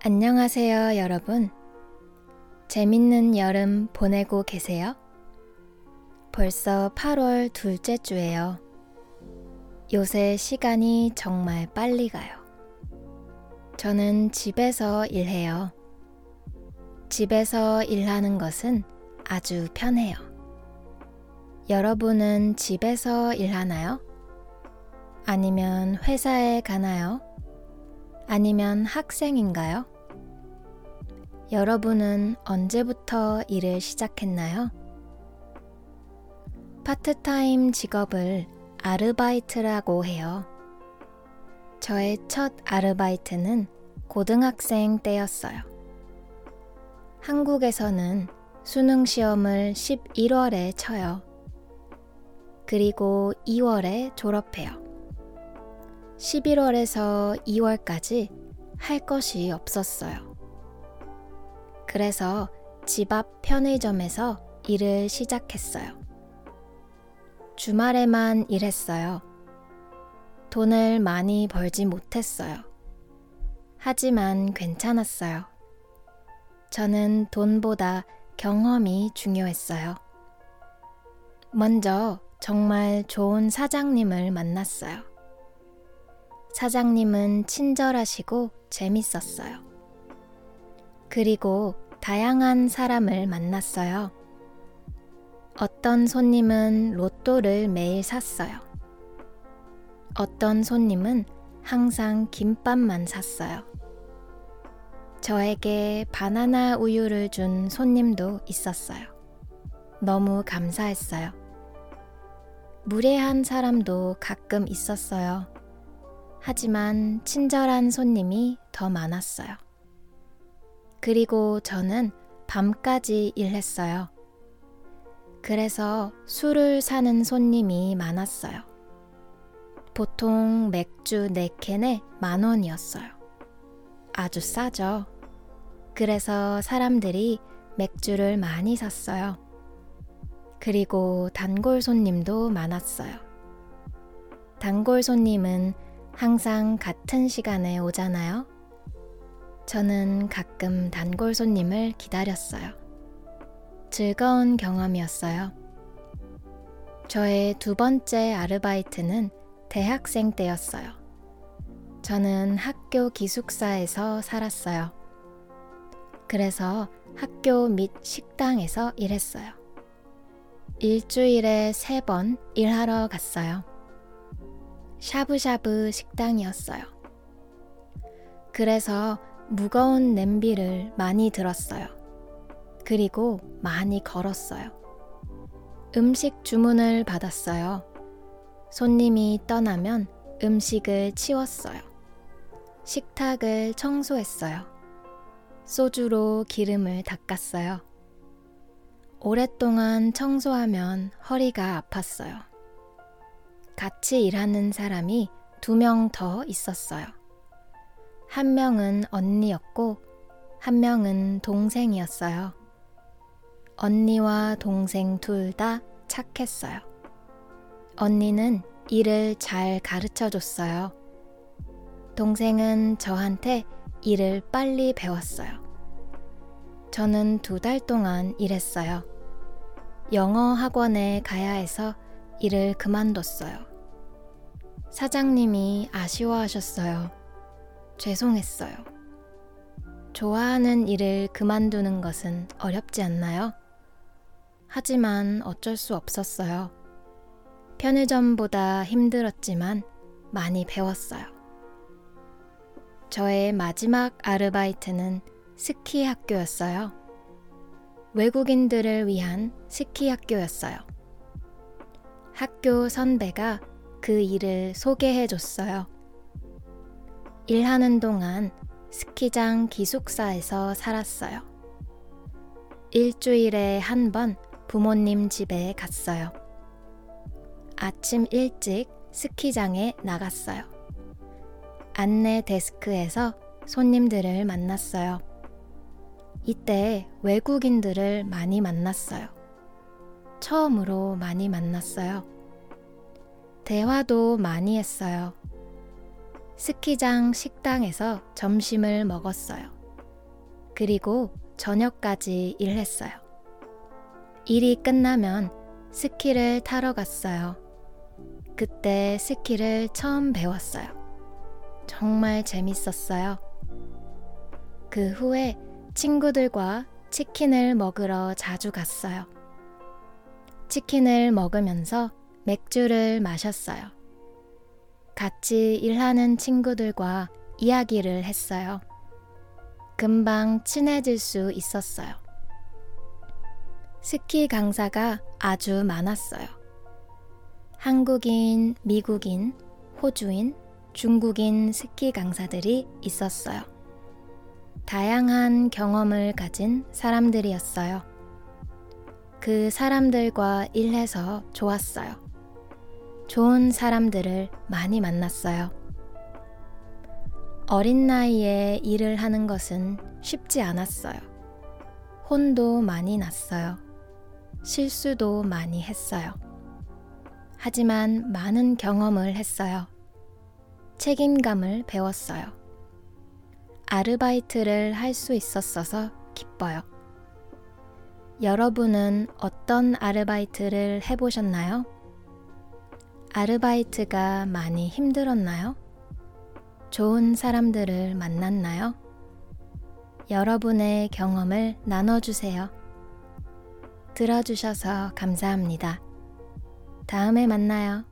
안녕하세요, 여러분. 재밌는 여름 보내고 계세요? 벌써 8월 둘째 주예요. 요새 시간이 정말 빨리 가요. 저는 집에서 일해요. 집에서 일하는 것은 아주 편해요. 여러분은 집에서 일하나요? 아니면 회사에 가나요? 아니면 학생인가요? 여러분은 언제부터 일을 시작했나요? 파트타임 직업을 아르바이트라고 해요. 저의 첫 아르바이트는 고등학생 때였어요. 한국에서는 수능 시험을 11월에 쳐요. 그리고 2월에 졸업해요. 11월에서 2월까지 할 것이 없었어요. 그래서 집 앞 편의점에서 일을 시작했어요. 주말에만 일했어요. 돈을 많이 벌지 못했어요. 하지만 괜찮았어요. 저는 돈보다 경험이 중요했어요. 먼저 정말 좋은 사장님을 만났어요. 사장님은 친절하시고 재밌었어요. 그리고 다양한 사람을 만났어요. 어떤 손님은 로또를 매일 샀어요. 어떤 손님은 항상 김밥만 샀어요. 저에게 바나나 우유를 준 손님도 있었어요. 너무 감사했어요. 무례한 사람도 가끔 있었어요. 하지만 친절한 손님이 더 많았어요. 그리고 저는 밤까지 일했어요. 그래서 술을 사는 손님이 많았어요. 보통 맥주 4캔에 만 원이었어요. 아주 싸죠. 그래서 사람들이 맥주를 많이 샀어요. 그리고 단골 손님도 많았어요. 단골 손님은 항상 같은 시간에 오잖아요. 저는 가끔 단골 손님을 기다렸어요. 즐거운 경험이었어요. 저의 두 번째 아르바이트는 대학생 때였어요. 저는 학교 기숙사에서 살았어요. 그래서 학교 및 식당에서 일했어요. 일주일에 세 번 일하러 갔어요. 샤브샤브 식당이었어요. 그래서 무거운 냄비를 많이 들었어요. 그리고 많이 걸었어요. 음식 주문을 받았어요. 손님이 떠나면 음식을 치웠어요. 식탁을 청소했어요. 소주로 기름을 닦았어요. 오랫동안 청소하면 허리가 아팠어요. 같이 일하는 사람이 두 명 더 있었어요. 한 명은 언니였고, 한 명은 동생이었어요. 언니와 동생 둘 다 착했어요. 언니는 일을 잘 가르쳐 줬어요. 동생은 저한테 일을 빨리 배웠어요. 저는 두 달 동안 일했어요. 영어 학원에 가야 해서 일을 그만뒀어요. 사장님이 아쉬워하셨어요. 죄송했어요. 좋아하는 일을 그만두는 것은 어렵지 않나요? 하지만 어쩔 수 없었어요. 편의점보다 힘들었지만 많이 배웠어요. 저의 마지막 아르바이트는 스키 학교였어요. 외국인들을 위한 스키 학교였어요. 학교 선배가 그 일을 소개해 줬어요. 일하는 동안 스키장 기숙사에서 살았어요. 일주일에 한 번 부모님 집에 갔어요. 아침 일찍 스키장에 나갔어요. 안내 데스크에서 손님들을 만났어요. 이때 외국인들을 많이 만났어요. 처음으로 많이 만났어요. 대화도 많이 했어요. 스키장 식당에서 점심을 먹었어요. 그리고 저녁까지 일했어요. 일이 끝나면 스키를 타러 갔어요. 그때 스키를 처음 배웠어요. 정말 재밌었어요. 그 후에 친구들과 치킨을 먹으러 자주 갔어요. 치킨을 먹으면서 맥주를 마셨어요. 같이 일하는 친구들과 이야기를 했어요. 금방 친해질 수 있었어요. 스키 강사가 아주 많았어요. 한국인, 미국인, 호주인, 중국인 스키 강사들이 있었어요. 다양한 경험을 가진 사람들이었어요. 그 사람들과 일해서 좋았어요. 좋은 사람들을 많이 만났어요. 어린 나이에 일을 하는 것은 쉽지 않았어요. 혼도 많이 났어요. 실수도 많이 했어요. 하지만 많은 경험을 했어요. 책임감을 배웠어요. 아르바이트를 할 수 있었어서 기뻐요. 여러분은 어떤 아르바이트를 해보셨나요? 아르바이트가 많이 힘들었나요? 좋은 사람들을 만났나요? 여러분의 경험을 나눠주세요. 들어주셔서 감사합니다. 다음에 만나요.